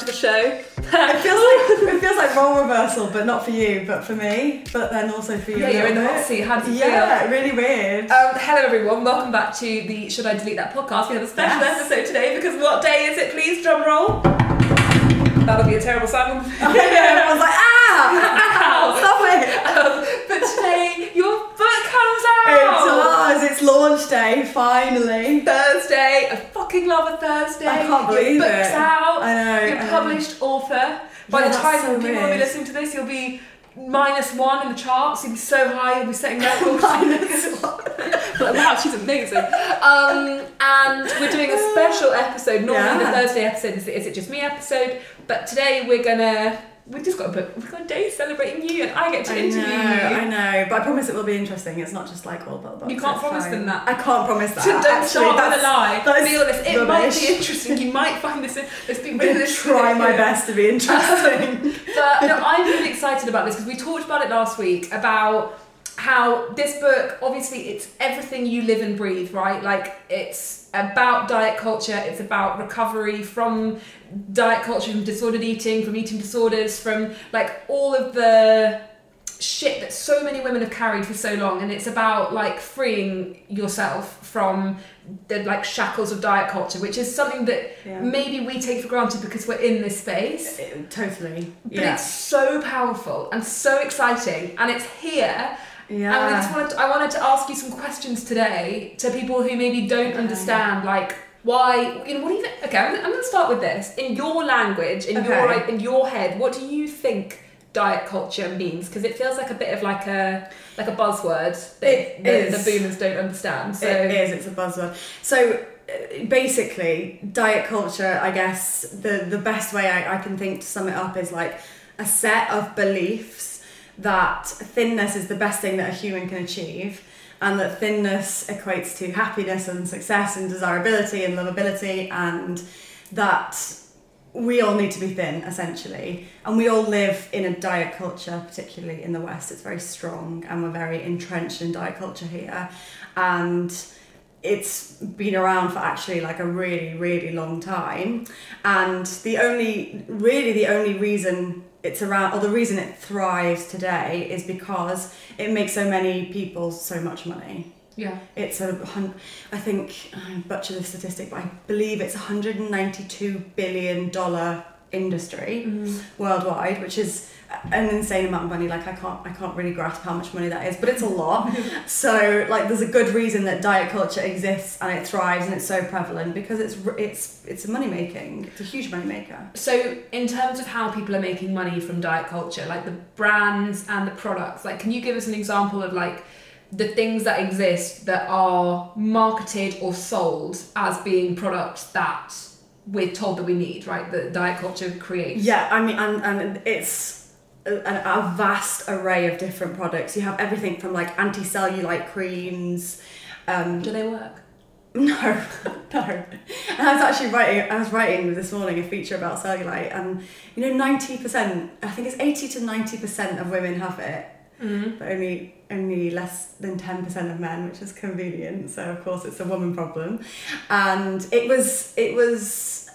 to the show. It feels like it feels like role reversal, but not for you, but for me. But then also for you. Yeah, you're in the hot seat. How does it Yeah, really weird. Um, hello everyone, welcome back to the Should I Delete That podcast. We have a special Yes. episode today because what day is it, please? Drum roll. That'll be a terrible sound. I was like, ah, stop it. Um, but today your book comes out. It does. It's launch day finally. Thursday. Fucking love a Thursday. I can't Your believe book's it. out. I know. You're a published author. By Yeah, the time so people will be listening to this, you'll be minus one in the charts. You'll be so high. You'll be setting records. like, wow, she's amazing. Um, and we're doing a special episode. Normally, the Yeah. Thursday episode is the Is It Just Me episode, but today we're gonna. We've just got a book. We've got a day celebrating you, and I get to I interview know, you. I know, but I promise it will be interesting. It's not just like all about books. You can't promise fine. them that. I can't promise that. So don't Actually, start with a lie. that is Be honest. It might be interesting. You might find this. Being I'm gonna try my best to be interesting. But no, I'm really excited about this because we talked about it last week about how this book obviously it's everything you live and breathe, right? Like it's about diet culture, it's about recovery from diet culture, from disordered eating, from eating disorders, from like all of the shit that so many women have carried for so long and it's about like freeing yourself from the like shackles of diet culture which is something that Yeah. maybe we take for granted because we're in this space It- totally. but Yeah. it's so powerful and so exciting, and it's here. And I just yeah. wanted to, I wanted to ask you some questions today to people who maybe don't understand, like why you know what even. Okay, I'm, I'm going to start with this in your language, in your Okay. like, in your head. What do you think diet culture means? Because it feels like a bit of like a like a buzzword that It the, is. the boomers don't understand. So It is. It's a buzzword. So uh, basically, diet culture. I guess the the best way I, I can think to sum it up is like a set of beliefs that thinness is the best thing that a human can achieve. And that thinness equates to happiness and success and desirability and lovability, and that we all need to be thin essentially. And we all live in a diet culture particularly in the west. It's very strong and we're very entrenched in diet culture here. And it's been around for actually like a really really long time. And the only really the only reason it's around or the reason it thrives today is because it makes so many people so much money yeah, it's a I think I butcher the statistic, but I believe it's a 192 billion dollar industry mm-hmm. worldwide, which is an insane amount of money. Like I can't I can't really grasp how much money that is, but it's a lot. so like there's a good reason that diet culture exists and it thrives and it's so prevalent because it's it's it's a money making. It's a huge money maker. So, in terms of how people are making money from diet culture, like the brands and the products, like, can you give us an example of like the things that exist that are marketed or sold as being products that we're told that we need, right? That diet culture creates. Yeah, I mean, and, and it's a, a vast array of different products. You have everything from like anti cellulite creams. Um, Do they work? no, no. And I was actually writing. I was writing this morning a feature about cellulite, and you know, ninety percent. I think it's eighty to ninety percent of women have it, Mm. but only only less than ten percent of men, which is convenient. So of course, it's a woman problem, and it was it was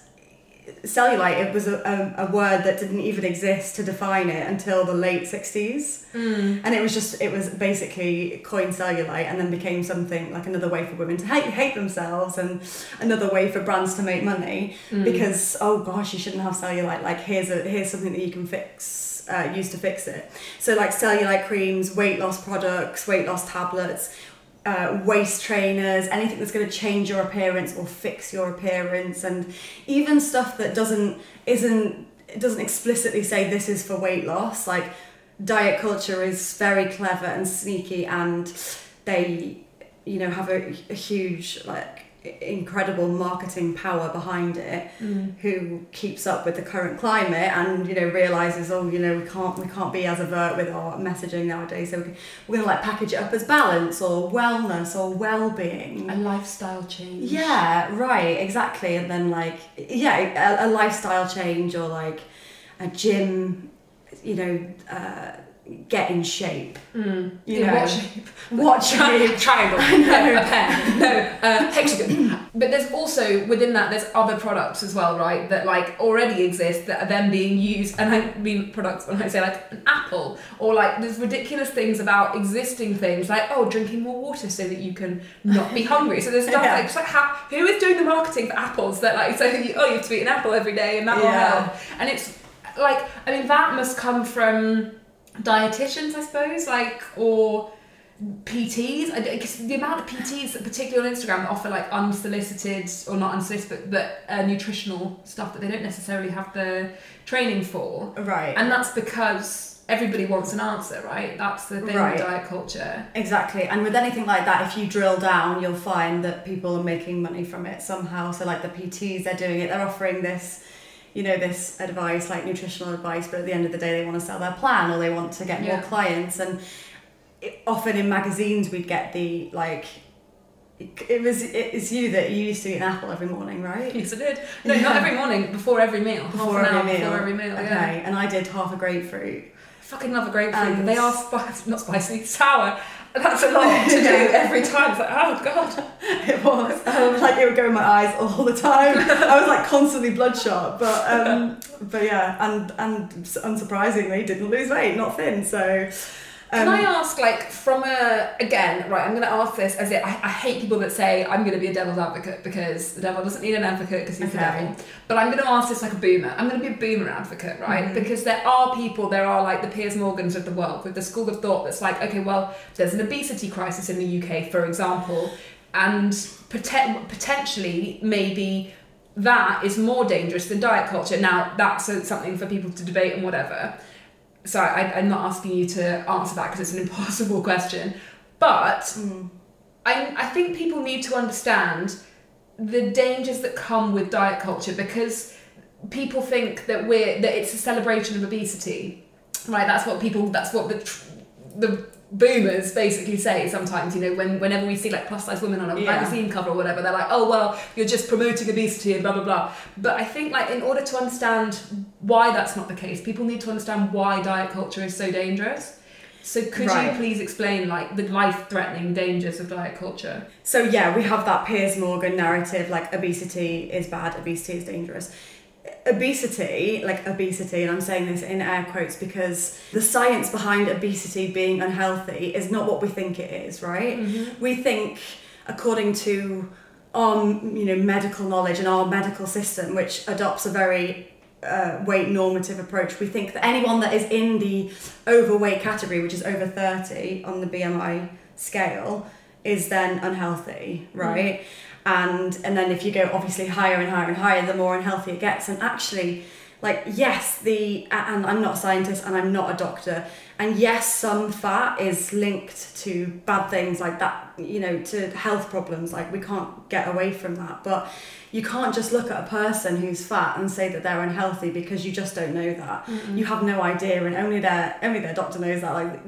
cellulite. It was a, a, a word that didn't even exist to define it until the late 60s Mm. and it was just it was basically coined cellulite and then became something like another way for women to hate hate themselves and another way for brands to make money Mm. because oh gosh you shouldn't have cellulite like here's a here's something that you can fix uh, use to fix it so like cellulite creams weight loss products weight loss tablets uh, waist trainers, anything that's going to change your appearance or fix your appearance, and even stuff that doesn't isn't doesn't explicitly say this is for weight loss. Like diet culture is very clever and sneaky, and they you know have a, a huge like incredible marketing power behind it Mm. who keeps up with the current climate and you know realizes oh you know we can't we can't be as overt with our messaging nowadays so we- we're gonna like package it up as balance or wellness or well-being A lifestyle change. yeah right exactly and then like yeah a, a lifestyle change or like a gym you know uh, get in shape. Mm. You In know, what shape? What shape? Triangle. No. No, uh, hexagon. But there's also within that there's other products as well, right? That like already exist that are then being used, and I mean products when I say like an apple or like there's ridiculous things about existing things like oh drinking more water so that you can not be hungry. So there's stuff Yeah. like, like how, who is doing the marketing for apples that like so you, oh you have to eat an apple every day and that will Yeah. help. And it's like I mean that must come from dietitians I suppose like or PTs. I guess the amount of PTs, particularly on Instagram, that offer like unsolicited or not unsolicited, but uh, nutritional stuff that they don't necessarily have the training for, Right. and that's because everybody wants an answer, right? That's the thing Right. with diet culture. Exactly. And with anything like that, if you drill down, you'll find that people are making money from it somehow. So, like the PTs, they're doing it, they're offering this, you know, this advice, like nutritional advice, but at the end of the day, they want to sell their plan or they want to get Yeah. more clients. And it, often in magazines, we'd get the like, it, it was it's you that you used to eat an apple every morning, right? Yes, I did. No, not every morning. Before every meal. Half Before an every hour meal. Before every meal. Okay, Yeah. and I did half a grapefruit. Fucking love a grapefruit, And- they are not spicy, sour. That's a lot to do every time. It's like, oh god. It was um, like it would go in my eyes all the time. I was like constantly bloodshot, but um, but yeah, and and unsurprisingly didn't lose weight, not thin. So Can um, I ask, like, from a again, right? I'm going to ask this as it. I, I hate people that say I'm going to be a devil's advocate because the devil doesn't need an advocate because he's the devil. But I'm going to ask this like a boomer. I'm going to be a boomer advocate, right? Mhm. Because there are people, there are like the Piers Morgans of the world with the school of thought that's like, okay, well, there's an obesity crisis in the UK, for example, and poten- potentially maybe that is more dangerous than diet culture. Now, that's something for people to debate and whatever. So I, I'm not asking you to answer that because it's an impossible question. But mm, I, I think people need to understand the dangers that come with diet culture because people think that we're that it's a celebration of obesity, right? That's what people. That's what the the boomers basically say sometimes. You know, when whenever we see like plus size women on a Yeah. magazine cover or whatever, they're like, oh well, you're just promoting obesity and blah blah blah. But I think like in order to understand why that's not the case, people need to understand why diet culture is so dangerous. So could Right. you please explain like the life-threatening dangers of diet culture? so yeah, we have that Piers Morgan narrative like obesity is bad, obesity is dangerous. Obesity, like obesity, and I'm saying this in air quotes because the science behind obesity being unhealthy is not what we think it is, right? we think according to our you know medical knowledge and our medical system which adopts a very uh, weight normative approach we think that anyone that is in the overweight category which is over 30 on the bmi scale is then unhealthy right and and then if you go obviously higher and higher and higher the more unhealthy it gets. And actually like yes the and i'm not a scientist and i'm not a doctor. And yes some fat is linked to bad things like that you know to health problems. Like we can't get away from that. But you can't just look at a person who's fat and say that they're unhealthy because you just don't know that. You have no idea and only their only their doctor knows that like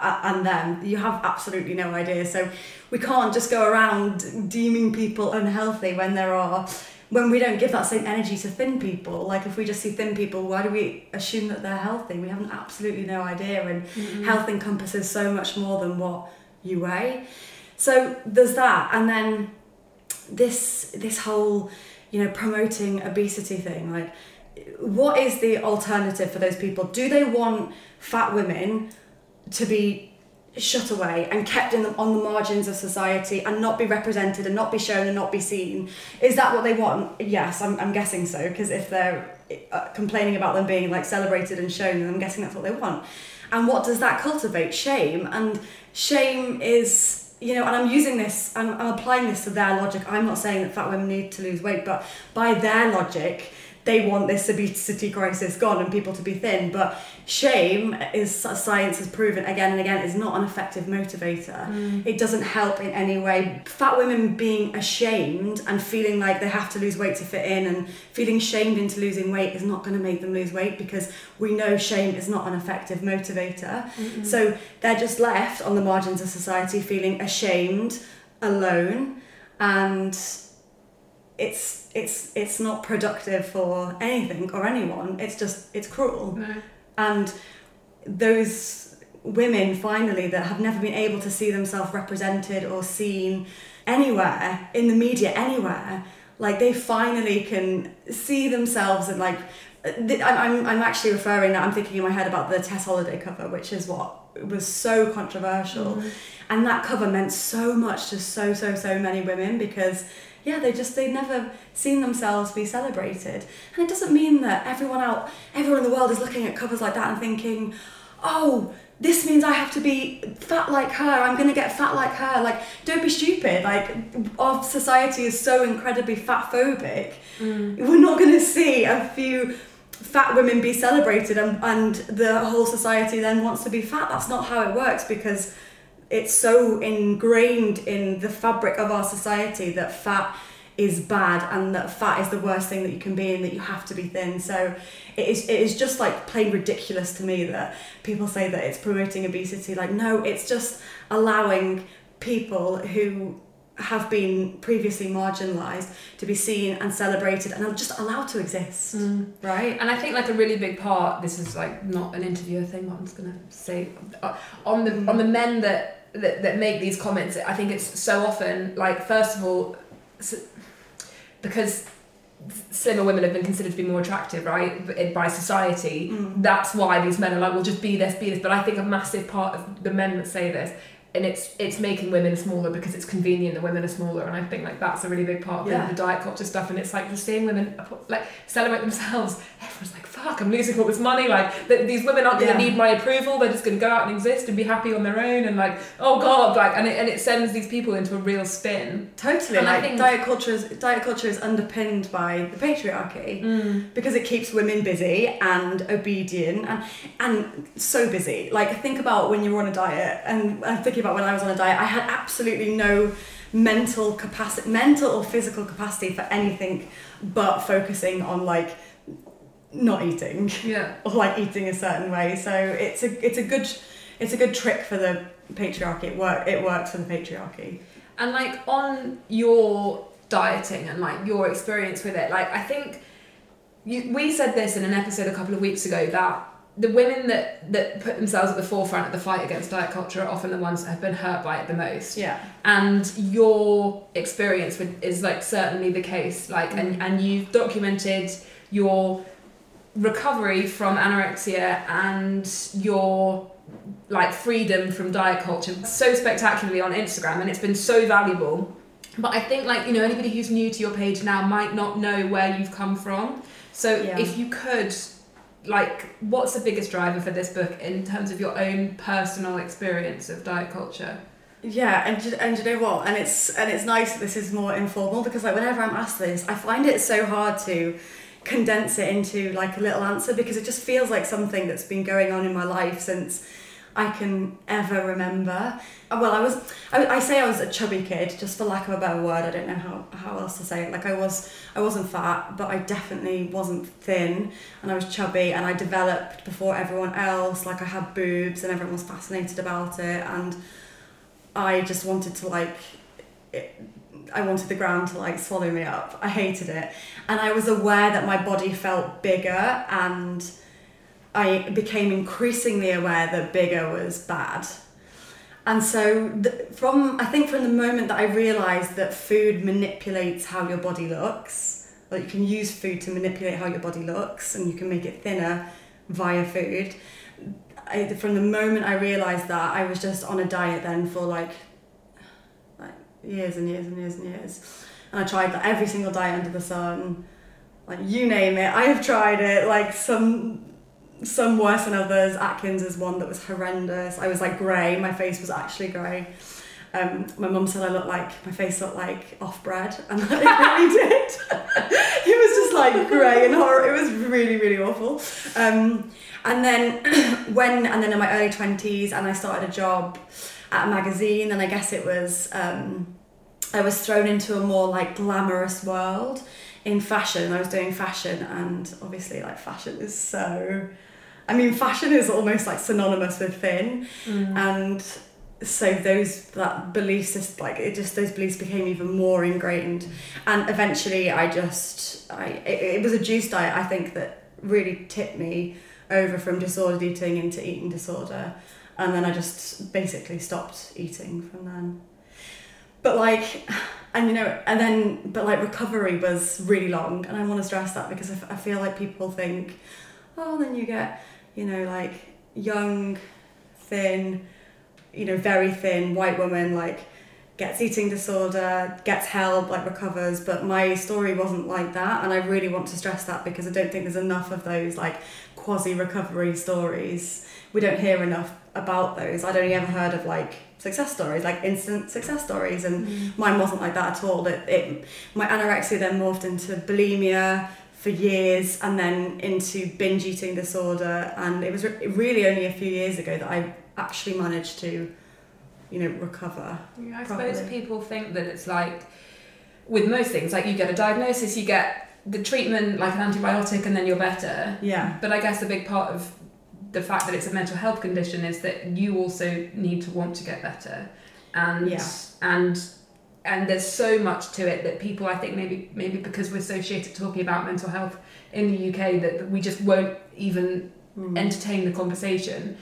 and then you have absolutely no idea. So we can't just go around deeming people unhealthy when there are when we don't give that same energy to thin people like if we just see thin people why do we assume that they're healthy? We have absolutely no idea and health encompasses so much more than what you weigh. So there's that and then this this whole you know promoting obesity thing like what is the alternative for those people? Do they want fat women to be shut away and kept in the, on the margins of society and not be represented and not be shown and not be seen. Is that what they want? Yes i'm, I'm guessing so because if they're uh, complaining about them being like celebrated and shown then i'm guessing that's what they want. And what does that cultivate? Shame. And shame is you know and i'm using this I'm, I'm applying this to their logic. I'm not saying that fat women need to lose weight but by their logic they want this obesity crisis gone and people to be thin but shame is science has proven again and again is not an effective motivator. Mm. It doesn't help in any way. Fat women being ashamed and feeling like they have to lose weight to fit in and feeling shamed into losing weight is not going to make them lose weight because we know shame is not an effective motivator. So they're just left on the margins of society feeling ashamed alone and it's it's it's not productive for anything or anyone. It's just it's cruel. And those women finally that have never been able to see themselves represented or seen anywhere in the media anywhere like they finally can see themselves and like I'm, I'm, I'm actually referring now i'm thinking in my head about the tess holliday cover which is what was so controversial. Mm-hmm. and that cover meant so much to so so so many women because yeah they just they'd never seen themselves be celebrated and it doesn't mean that everyone out everyone in the world is looking at covers like that and thinking oh this means I have to be fat like her. I'm gonna get fat like her. Like, don't be stupid. Like, our society is so incredibly fat phobic. Mm. We're not gonna see a few fat women be celebrated and, and the whole society then wants to be fat. That's not how it works because it's so ingrained in the fabric of our society that fat is bad and that fat is the worst thing that you can be and that you have to be thin. So it is it is just like plain ridiculous to me that people say that it's promoting obesity. Like no, it's just allowing people who have been previously marginalized to be seen and celebrated and are just allowed to exist. Right? And I think like a really big part. This is like not an interviewer thing. But I'm just gonna say uh, on the on the men that, that that make these comments. I think it's so often like first of all, because slimmer women have been considered to be more attractive, right, by society. Mm. That's why these men are like, well, just be this, be this. But I think a massive part of the men that say this. And it's it's making women smaller because it's convenient that women are smaller, and I think like that's a really big part of Yeah. the, the diet culture stuff. And it's like just seeing women like celebrate themselves. Everyone's like, "Fuck, I'm losing all this money." Like th- these women aren't going to Yeah. need my approval. They're just going to go out and exist and be happy on their own. And like, oh god, like, and it, and it sends these people into a real spin. Totally. And I like think- diet culture is diet culture is underpinned by the patriarchy mm. because it keeps women busy and obedient and and so busy. Like think about when you're on a diet and I'm thinking about when I was on a diet, I had absolutely no mental capacity mental or physical capacity for anything but focusing on like not eating Yeah. or like eating a certain way. So it's a it's a good it's a good trick for the patriarchy. It work it works for the patriarchy. And like on your dieting and like your experience with it, like I think you, we said this in an episode a couple of weeks ago that the women that that put themselves at the forefront of the fight against diet culture are often the ones that have been hurt by it the most. Yeah. And your experience with, is like certainly the case. Like and, and you've documented your recovery from anorexia and your like freedom from diet culture so spectacularly on Instagram and it's been so valuable. But I think like, you know, anybody who's new to your page now might not know where you've come from. So Yeah. if you could like what's the biggest driver for this book in terms of your own personal experience of diet culture? Yeah, and you- and you know what? And it's and it's nice that this is more informal because like whenever I'm asked this, I find it so hard to condense it into like a little answer because it just feels like something that's been going on in my life since I can ever remember. Uh, Well, I was I, I say I was a chubby kid just for lack of a better word. I don't know how, how else to say it. Like I was I wasn't fat, but I definitely wasn't thin, and I was chubby, and I developed before everyone else. Like I had boobs, and everyone was fascinated about it, and I just wanted to like, it, I wanted the ground to like swallow me up. I hated it, and I was aware that my body felt bigger, and I became increasingly aware that bigger was bad. And so, from I think from the moment that I realized that food manipulates how your body looks, like you can use food to manipulate how your body looks, and you can make it thinner via food. I, from the moment I realized that, I was just on a diet then for like years and years and years and years, and I tried like, every single diet under the sun, like you name it. I have tried it. Like some some worse than others. Atkins is one that was horrendous. I was like grey. My face was actually grey. Um, my mum said I looked like my face looked like off bread, and it really did. it was just like grey and horror. It was really really awful. Um, and then when and then in my early twenties, and I started a job at a magazine, and I guess it was um, I was thrown into a more like glamorous world in fashion. I was doing fashion, and obviously like fashion is so. I mean, fashion is almost like synonymous with thin, and so those that belief system, like it just those beliefs became even more ingrained, and eventually I just I it, it was a juice diet I think that really tipped me over from disordered eating into eating disorder. And then I just basically stopped eating from then. But like, and you know, and then, but like recovery was really long. And I want to stress that because I, f- I feel like people think, oh, then you get, you know, like young, thin, you know, very thin white woman, like gets eating disorder, gets help, like recovers. But my story wasn't like that. And I really want to stress that because I don't think there's enough of those like quasi recovery stories. We don't hear enough about those. I'd only ever heard of like success stories, like instant success stories, and Mm. mine wasn't like that at all. It, it my anorexia then morphed into bulimia for years, and then into binge eating disorder, and it was re- really only a few years ago that I actually managed to, you know, recover. Yeah, I Probably. suppose people think that it's like with most things, like you get a diagnosis, you get the treatment like an antibiotic, and then you're better. Yeah, But I guess a big part of the fact that it's a mental health condition is that you also need to want to get better, and Yeah. and and there's so much to it that people I think maybe maybe because we're so shit at talking about mental health in the UK that, we just won't even Mm. entertain the conversation.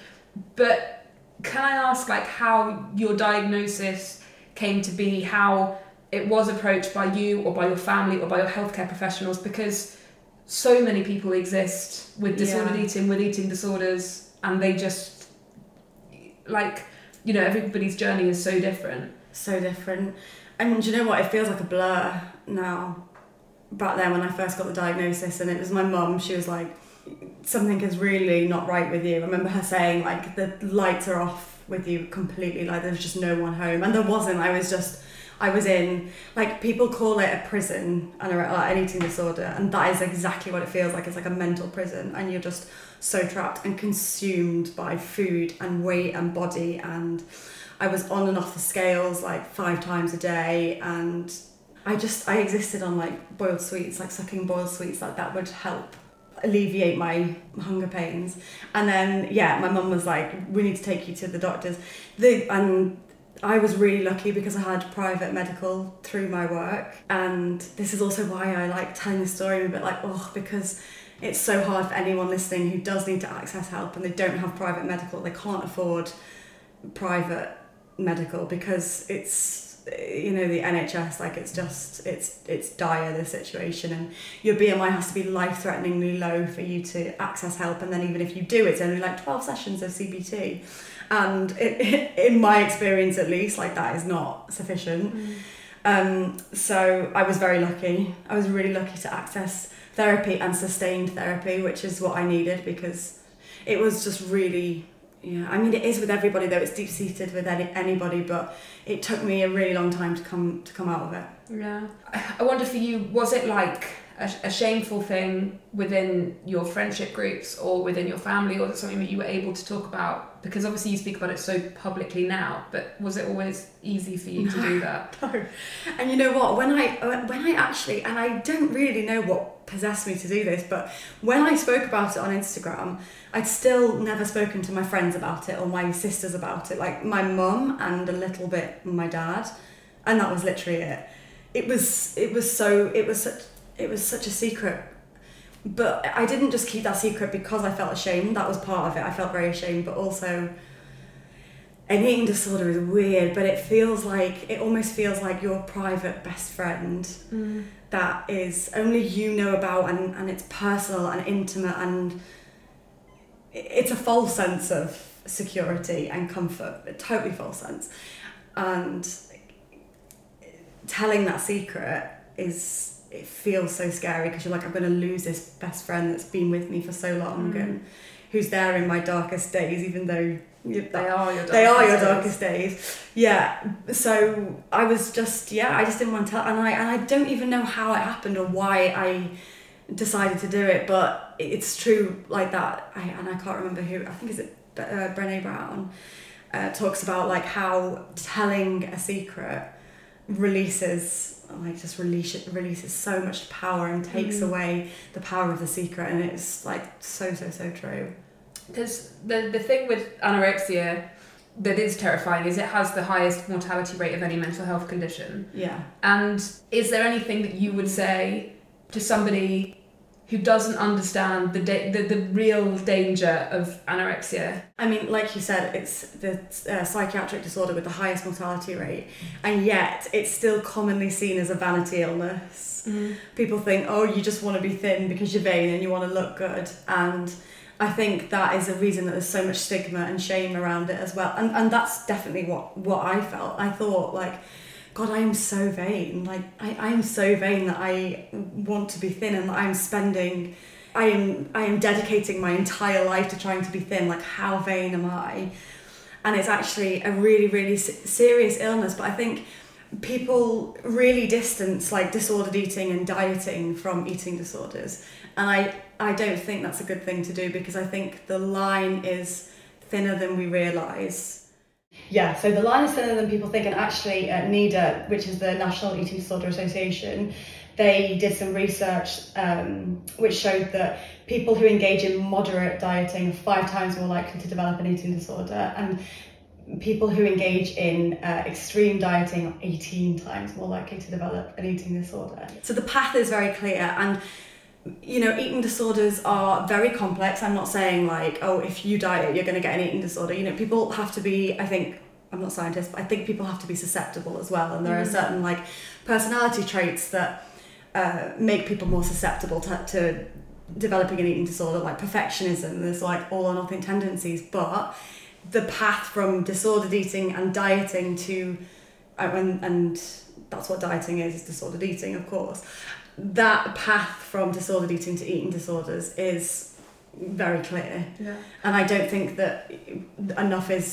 But can I ask like how your diagnosis came to be, how it was approached by you or by your family or by your healthcare professionals because so many people exist with disordered Yeah. eating, with eating disorders, and they just like you know everybody's journey is so different. so different. And do you know what? It feels like a blur now. Back then, when I first got the diagnosis, and it was my mum, she was like, "Something is really not right with you." I remember her saying, "Like the lights are off with you completely. Like there's just no one home," and there wasn't. I was just, I was in like people call it a prison and an oh, eating disorder, and that is exactly what it feels like. It's like a mental prison, and you're just so trapped and consumed by food and weight and body and I was on and off the scales like five times a day and I just I existed on like boiled sweets, like sucking boiled sweets, like that would help alleviate my hunger pains. And then yeah, my mum was like, We need to take you to the doctors. The and I was really lucky because I had private medical through my work. And this is also why I like telling the story a bit like, oh, because it's so hard for anyone listening who does need to access help and they don't have private medical, they can't afford private medical because it's you know the NHS like it's just it's it's dire the situation and your BMI has to be life threateningly low for you to access help and then even if you do it's only like 12 sessions of CBT and it, in my experience at least like that is not sufficient um, so I was very lucky I was really lucky to access therapy and sustained therapy which is what I needed because it was just really yeah, I mean it is with everybody though. It's deep seated with any, anybody, but it took me a really long time to come to come out of it. Yeah. I wonder for you, was it like a, a shameful thing within your friendship groups or within your family, or something that you were able to talk about? Because obviously you speak about it so publicly now, but was it always easy for you to do that? No. And you know what? When I uh, when I actually and I don't really know what possessed me to do this, but when I spoke about it on Instagram, I'd still never spoken to my friends about it or my sisters about it. Like my mum and a little bit my dad, and that was literally it. It was it was so it was such it was such a secret. But I didn't just keep that secret because I felt ashamed. That was part of it. I felt very ashamed, but also an eating disorder is weird, but it feels like it almost feels like your private best friend Mm. that is only you know about and, and it's personal and intimate and it's a false sense of security and comfort, a totally false sense. And telling that secret is it feels so scary because you're like I'm going to lose this best friend that's been with me for so long Mm. and who's there in my darkest days even though They are your darkest they are your days. darkest days. Yeah. So I was just yeah, I just didn't want to tell, and I and I don't even know how it happened or why I decided to do it, but it's true like that. I and I can't remember who. I think is it uh, Brené Brown uh, talks about like how telling a secret releases like just release it releases so much power and takes Mm. away the power of the secret and it's like so so so true Because the, the thing with anorexia that is terrifying is it has the highest mortality rate of any mental health condition. yeah And is there anything that you would say to somebody who doesn't understand the, da- the the real danger of anorexia. I mean, like you said, it's the uh, psychiatric disorder with the highest mortality rate, and yet it's still commonly seen as a vanity illness. People think, oh, you just want to be thin because you're vain and you want to look good, and I think that is a reason that there's so much stigma and shame around it as well. And and that's definitely what what I felt. I thought like. God, I am so vain. Like I, I am so vain that I want to be thin and I'm spending I am I am dedicating my entire life to trying to be thin. Like how vain am I? And it's actually a really really serious illness. But I think people really distance like disordered eating and dieting from eating disorders, and I I don't think that's a good thing to do because I think the line is thinner than we realise. Yeah, so the line is thinner than people think, and actually, uh, NEDA, which is the National Eating Disorder Association, they did some research um, which showed that people who engage in moderate dieting are five times more likely to develop an eating disorder, and people who engage in uh, extreme dieting are 18 times more likely to develop an eating disorder. So the path is very clear, and you know, eating disorders are very complex. I'm not saying like, oh, if you diet, you're going to get an eating disorder. You know, people have to be, I think, I'm not a scientist, but I think people have to be susceptible as well. And there are certain like personality traits that uh, make people more susceptible to, to developing an eating disorder, like perfectionism. There's like all or nothing tendencies, but the path from disordered eating and dieting to, uh, and, and that's what dieting is, is disordered eating, of course that path from disordered eating to eating disorders is very clear. Yeah. And I don't think that enough is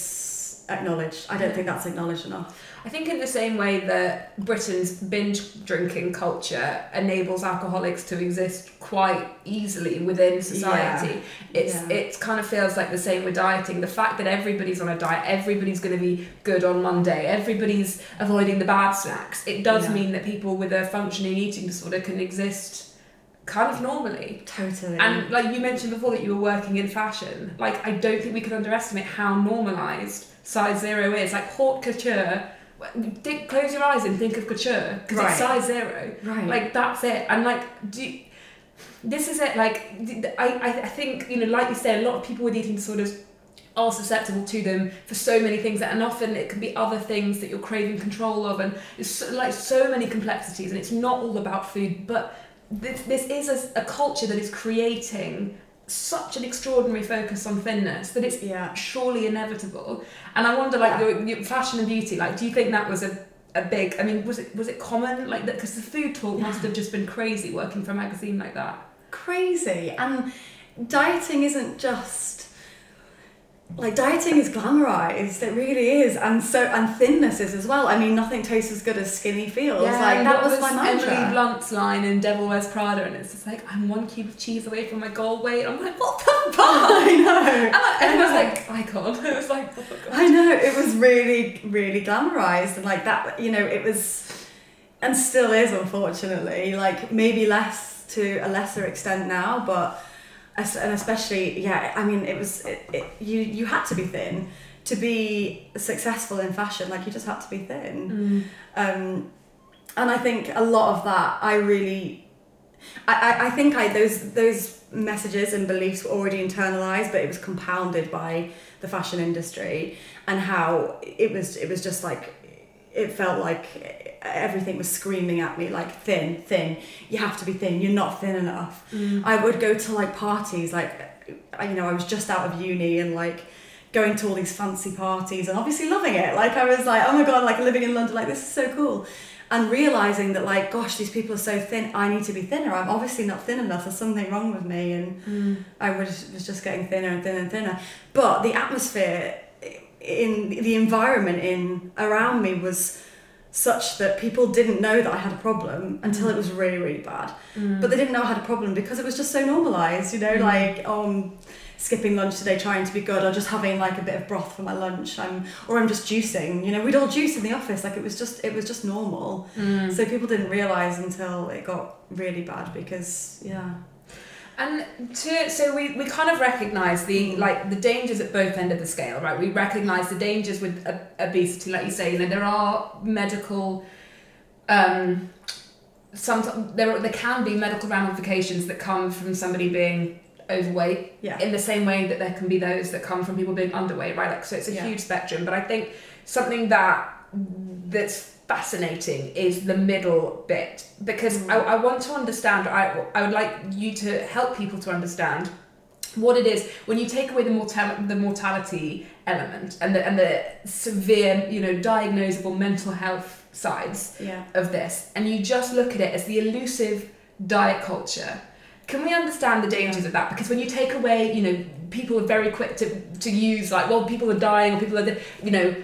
acknowledged. I don't think that's acknowledged enough. I think in the same way that Britain's binge drinking culture enables alcoholics to exist quite easily within society, it's Yeah. it kind of feels like the same with dieting. The fact that everybody's on a diet, everybody's going to be good on Monday, everybody's avoiding the bad snacks. It does Yeah. mean that people with a functioning eating disorder can exist kind of normally. Totally. And like you mentioned before that you were working in fashion, like I don't think we can underestimate how normalized size zero is. Like haute couture, think, close your eyes and think of couture because Right. it's size zero. right. Like that's it. And like do this is it. Like I, I think you know, like you said, a lot of people with eating disorders are susceptible to them for so many things and often it can be other things that you're craving control of and it's so, like so many complexities and it's not all about food but this, this is a, a culture that is creating such an extraordinary focus on thinness that it's yeah. surely inevitable and i wonder like Yeah. your, your fashion and beauty like do you think that was a a big i mean was it was it common like that because the food talk must have just been crazy working for a magazine like that Crazy. And dieting isn't just like dieting is glamorized it really is and so and thinness is as well i mean nothing tastes as good as skinny feels like that what was, my mantra Emily Blunt's line in Devil Wears Prada, and it's just like I'm one cube of cheese away from my goal weight. I'm like, what the fuck? i know And I- and it was like, I know. like icon. It was like, oh. I know it was really, really glamorized and like that. You know, it was, and still is, unfortunately. Like maybe less to a lesser extent now, but and especially, yeah. I mean, it was it, it, you. You had to be thin to be successful in fashion. Like you just had to be thin. Um, and I think a lot of that, I really. I, I, I think I those those messages and beliefs were already internalized, but it was compounded by the fashion industry and how it was it was just like it felt like everything was screaming at me like thin thin. You have to be thin. You're not thin enough. Mm. I would go to like parties like I- you know i was just out of uni and like going to all these fancy parties and obviously loving it. Like i was like oh my god like living in london like this is so cool. And realizing that like gosh these people are so thin i need to be thinner. I'm obviously not thin enough. There's something wrong with me and mm. i was, was just getting thinner and thinner and thinner. But the atmosphere in the environment in around me was such that people didn't know that I had a problem until it was really really bad. But they didn't know I had a problem because it was just so normalized you know Mm. like oh I'm skipping lunch today trying to be good or just having like a bit of broth for my lunch I'm or I'm just juicing. You know we'd all juice in the office like it was just it was just normal. Mm. so people didn't realize until it got really bad because yeah And to so we, we kind of recognise the like the dangers at both end of the scale, right? We recognise the dangers with obesity, like you say. You know, there are medical um, sometimes there there can be medical ramifications that come from somebody being overweight Yeah. in the same way that there can be those that come from people being underweight right like so it's a Yeah. huge spectrum but i think something that that's fascinating is the middle bit because Mm. I, I want to understand I, I would like you to help people to understand what it is when you take away the mortal the mortality element and the and the severe you know diagnosable mental health sides Yeah. of this and you just look at it as the elusive diet culture can we understand the dangers of that because when you take away you know people are very quick to, to use like well people are dying or people are you know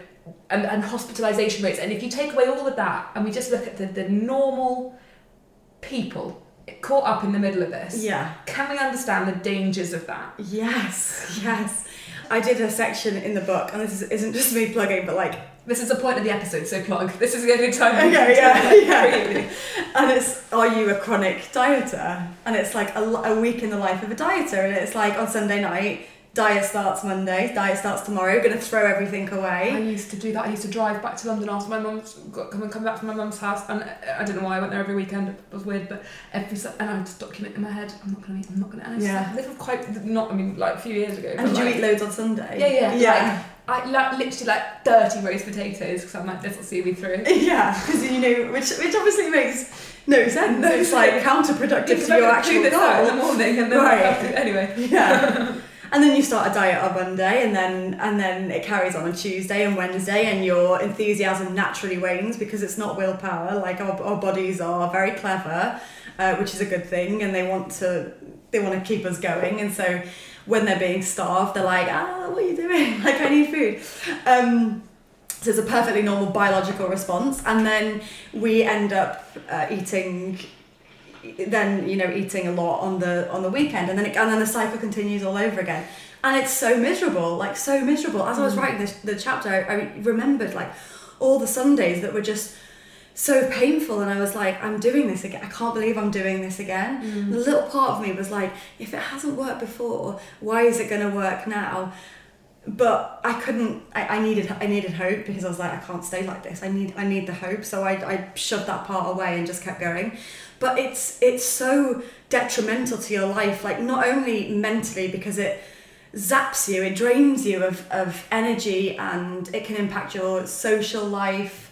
and, and hospitalization rates and if you take away all of that and we just look at the, the normal people caught up in the middle of this Yeah. can we understand the dangers of that Yes. Yes. I did a section in the book, and this is, isn't just me plugging, but like this is the point of the episode so plug this is the only time Okay, yeah, yeah. And it's are you a chronic dieter and it's like a, a week in the life of a dieter and it's like on sunday night diet starts monday diet starts tomorrow gonna throw everything away. I used to do that. I used to drive back to London after my mum's got come and come back from my mum's house, and uh, I don't know why I went there every weekend. It was weird, but every and I would just document in my head. I'm not gonna eat. I'm not gonna. I Yeah. This was quite not. I mean, like a few years ago. and did you eat loads on sunday Yeah, yeah, yeah I like, literally like thirty roast potatoes because I'm like, this will see me through. yeah because you know which which obviously makes no sense No it's like counterproductive to your actual out in the morning, and then I Right. have to anyway. yeah and then you start a diet on monday and then and then it carries on on tuesday and wednesday and your enthusiasm naturally wanes because it's not willpower. Like our, our bodies are very clever uh, which is a good thing and they want to they want to keep us going. And so when they're being starved they're like ah what are you doing? Like i need food. Um, so it's a perfectly normal biological response. And then we end up uh, eating then you know eating a lot on the on the weekend and then it, and then the cycle continues all over again. And it's so miserable like so miserable. As i was Mm. writing this the chapter I, I remembered like all the sundays that were just so painful and i was like i'm doing this again. I can't believe i'm doing this again. Mm. the little part of me was like if it hasn't worked before why is it going to work now but I couldn't I, I needed I needed hope because I was like I can't stay like this. I need I need the hope. So I, I shoved that part away and just kept going. But it's it's so detrimental to your life like not only mentally because it zaps you it drains you of, of energy and it can impact your social life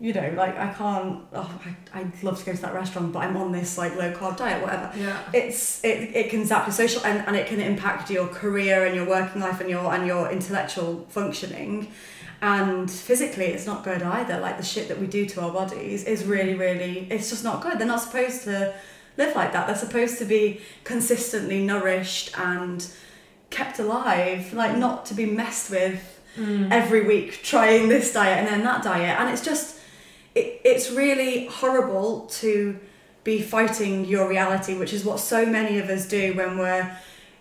you know like I can't oh I, I'd love to go to that restaurant but I'm on this like low carb diet whatever. Yeah. it's it, it can zap your social and, and it can impact your career and your working life and your and your intellectual functioning. And physically it's not good either. Like the shit that we do to our bodies is really really it's just not good. They're not supposed to live like that. They're supposed to be consistently nourished and kept alive like not to be messed with Mm. every week trying this diet and then that diet. And it's just it, it's really horrible to be fighting your reality which is what so many of us do when we're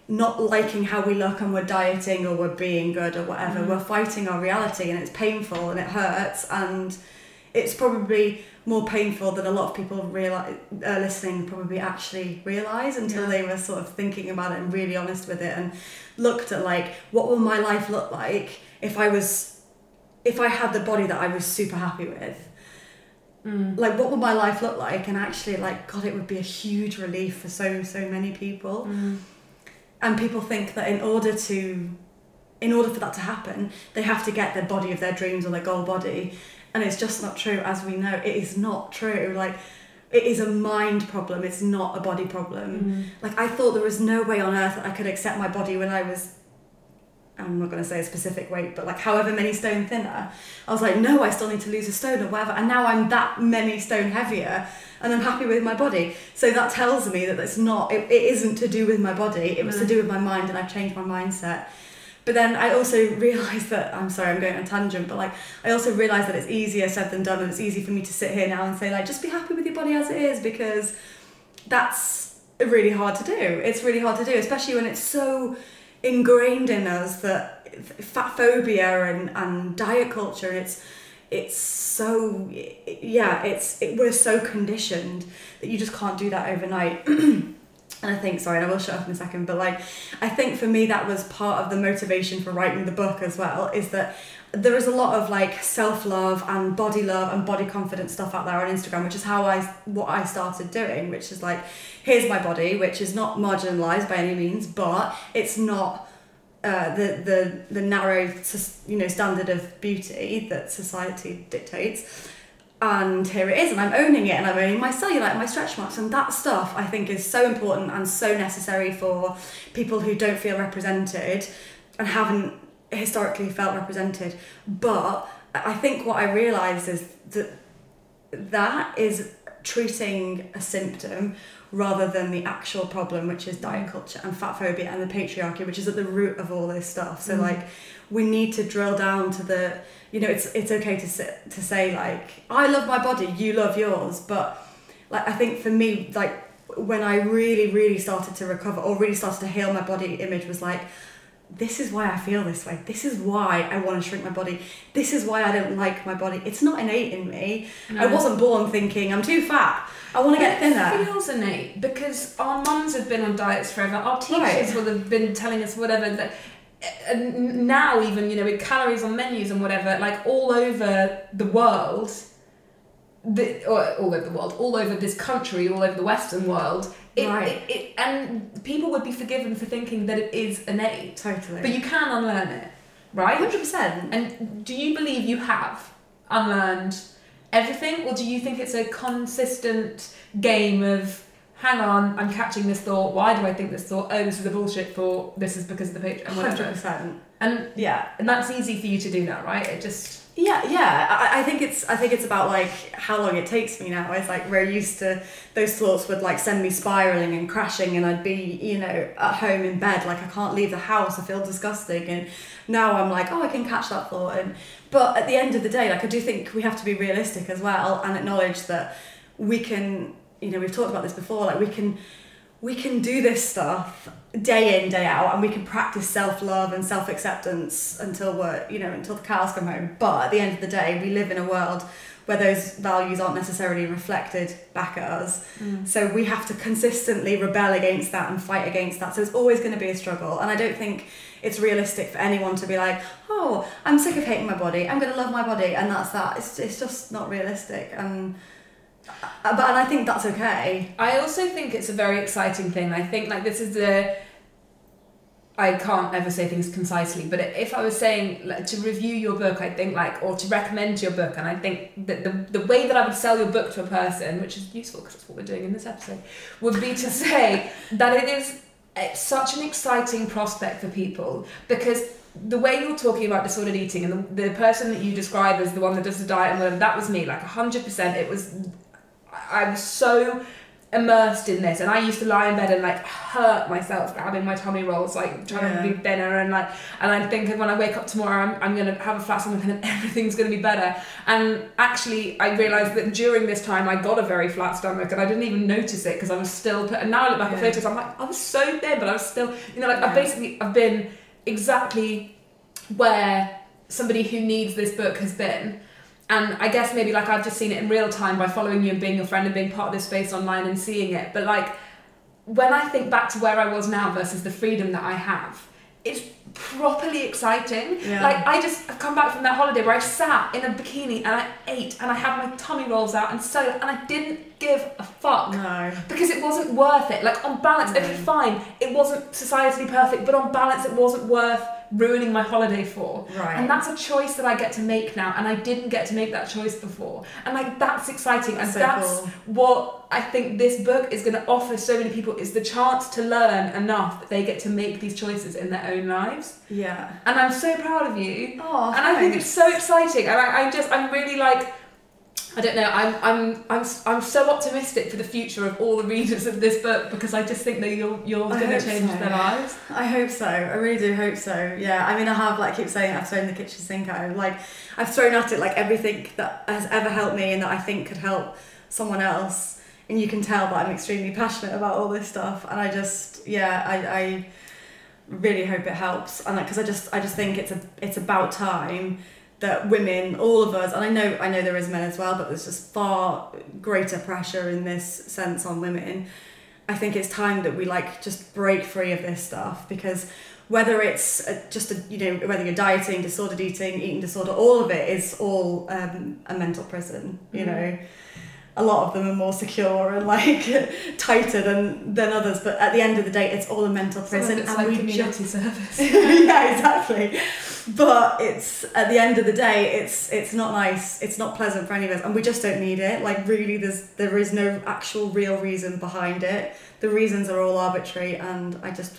not liking how we look and we're dieting or we're being good or whatever Mm. we're fighting our reality and it's painful and it hurts and it's probably more painful than a lot of people realize uh, listening probably actually realize until Yeah. they were sort of thinking about it and really honest with it and looked at like what will my life look like if I was if I had the body that I was super happy with Mm. like what would my life look like? And actually like god it would be a huge relief for so so many people. Mm. and people think that in order to in order for that to happen they have to get the body of their dreams or their goal body. And it's just not true as we know. It is not true. Like it is a mind problem. It's not a body problem. Mm. like I thought there was no way on earth that I could accept my body when I was I'm not going to say a specific weight, but like however many stone thinner. I was like, no, I still need to lose a stone or whatever. And now I'm that many stone heavier and I'm happy with my body. So that tells me that it's not, it, it isn't to do with my body. It was to mm. do with my mind and I've changed my mindset. But then I also realised that, I'm sorry, I'm going on a tangent, but like I also realised that it's easier said than done and it's easy for me to sit here now and say like, just be happy with your body as it is because that's really hard to do. It's really hard to do, especially when it's so ingrained in us that fat phobia and, and diet culture it's it's so yeah it's it, we're so conditioned that you just can't do that overnight. And I think, sorry, I will shut up in a second, but like, I think for me that was part of the motivation for writing the book as well, is that there is a lot of like self love and body love and body confidence stuff out there on Instagram, which is how I what I started doing, which is like, here's my body, which is not marginalized by any means, but it's not uh, the the the narrow you know standard of beauty that society dictates. And here it is and i'm owning it and i'm owning my cellulite and my stretch marks and that stuff i think is so important and so necessary for people who don't feel represented and haven't historically felt represented. But i think what i realized is that that is treating a symptom rather than the actual problem which is diet culture and fat phobia and the patriarchy which is at the root of all this stuff. So mm. like we need to drill down to the you know, it's it's okay to sit, to say like I love my body, you love yours, but like I think for me, like when I really really started to recover or really started to heal my body image was like this is why I feel this way. This is why I want to shrink my body. This is why I don't like my body. It's not innate in me. No. I wasn't born thinking I'm too fat. I want to get thinner. It feels innate because our mums have been on diets forever. Our teachers right. will have been telling us whatever that and now even you know with calories on menus and whatever like all over the world the, or all over the world all over this country all over the western world it, right. It, it, and people would be forgiven for thinking that it is innate totally but you can unlearn it right 100% and do you believe you have unlearned everything or do you think it's a consistent game of hang on, I'm catching this thought. Why do I think this thought? Oh, this is a bullshit thought. This is because of the picture. Hundred percent. And yeah, and that's easy for you to do now, right? It just yeah, yeah. I, I think it's I think it's about like how long it takes me now. It's like we're used to those thoughts would like send me spiraling and crashing, and I'd be you know at home in bed like I can't leave the house. I feel disgusting, and now I'm like oh I can catch that thought. And but at the end of the day, like I do think we have to be realistic as well and acknowledge that we can you know we've talked about this before like we can we can do this stuff day in day out and we can practice self-love and self-acceptance until we're you know until the cows come home. But at the end of the day we live in a world where those values aren't necessarily reflected back at us. Mm. so we have to consistently rebel against that and fight against that. So it's always going to be a struggle. And i don't think it's realistic for anyone to be like oh i'm sick of hating my body. I'm going to love my body. And that's that. It's, it's just not realistic. And uh, but and I think that's okay. I also think it's a very exciting thing. I think like this is the I can't ever say things concisely, but if I was saying like, to review your book, I think like, or to recommend your book, and I think that the, the way that I would sell your book to a person, which is useful because that's what we're doing in this episode, would be to say that it is such an exciting prospect for people because the way you're talking about disordered eating and the, the person that you describe as the one that does the diet and whatever, that was me, like 100%. It was I was so immersed in this and I used to lie in bed and like hurt myself having my tummy rolls like trying yeah. to be thinner and like and I think when I wake up tomorrow I'm, I'm gonna have a flat stomach and everything's gonna be better and actually I realized that during this time I got a very flat stomach and I didn't even notice it because I was still put, and now I look back yeah. at photos I'm like I was so thin but I was still you know like yeah. I've basically I've been exactly where somebody who needs this book has been and I guess maybe like I've just seen it in real time by following you and being your friend and being part of this space online and seeing it. But like when I think back to where I was now versus the freedom that I have, it's properly exciting. Yeah. Like I just I've come back from that holiday where I sat in a bikini and I ate and I had my tummy rolls out and so and I didn't give a fuck. No. Because it wasn't worth it. Like on balance, no. okay, fine, it wasn't societally perfect, but on balance it wasn't worth ruining my holiday for. Right. And that's a choice that I get to make now, and I didn't get to make that choice before. And like that's exciting, that's and so that's cool. what I think this book is going to offer so many people is the chance to learn enough that they get to make these choices in their own lives. Yeah. And I'm so proud of you. Oh, and thanks. I think it's so exciting, and I, I'm just I'm really like I don't know. I'm I'm I'm I'm so optimistic for the future of all the readers of this book because I just think that you're you're going to change so. their lives. I hope so. I really do hope so. Yeah. I mean, I have like I keep saying I've thrown the kitchen sink out. Like I've thrown at it like everything that has ever helped me and that I think could help someone else. And you can tell that I'm extremely passionate about all this stuff. And I just yeah I I really hope it helps. And like because I just I just think it's a it's about time that women, all of us, and I know I know there is men as well, but there's just far greater pressure in this sense on women I think it's time that we like just break free of this stuff because whether it's just a, you know whether you're dieting, disordered eating, eating disorder, all of it is all um, a mental prison. You Mm. know, a lot of them are more secure and like tighter than than others, but at the end of the day, it's all a mental prison, it's and like we community just service. yeah, exactly. But it's at the end of the day, it's it's not nice. It's not pleasant for any of us, and we just don't need it. Like really, there's there is no actual real reason behind it. The reasons are all arbitrary, and I just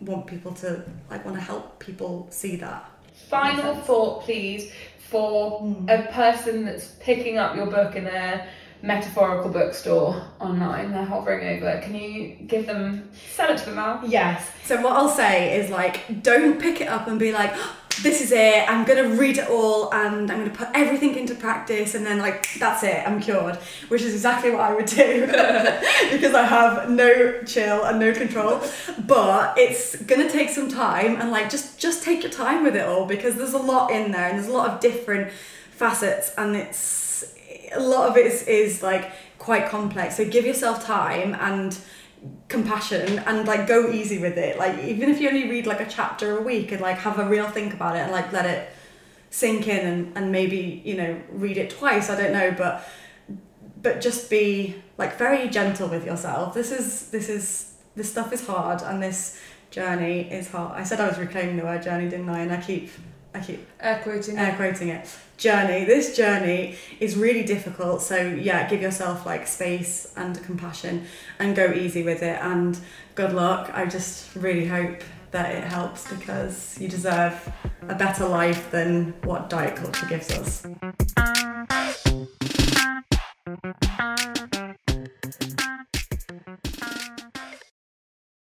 want people to like want to help people see that. Final thought, please, for hmm. a person that's picking up your book in their metaphorical bookstore online. They're hovering over. It. Can you give them sell it to them now? Yes. So what I'll say is like, don't pick it up and be like, "Oh, this is it. I'm gonna read it all and I'm gonna put everything into practice and then like that's it. I'm cured. Which is exactly what I would do because I have no chill and no control. But it's gonna take some time and like just just take your time with it all because there's a lot in there and there's a lot of different facets and it's a lot of it is, is like quite complex. So give yourself time and compassion and like go easy with it. Like even if you only read like a chapter a week and like have a real think about it and like let it sink in and, and maybe you know read it twice i don't know but but just be like very gentle with yourself. This is this is this stuff is hard and this journey is hard. I said i was reclaiming the word journey didn't i? And i keep I keep air quoting air quoting it journey. This journey is really difficult. So yeah, give yourself like space and compassion, and go easy with it. And good luck. I just really hope that it helps because you deserve a better life than what diet culture gives us.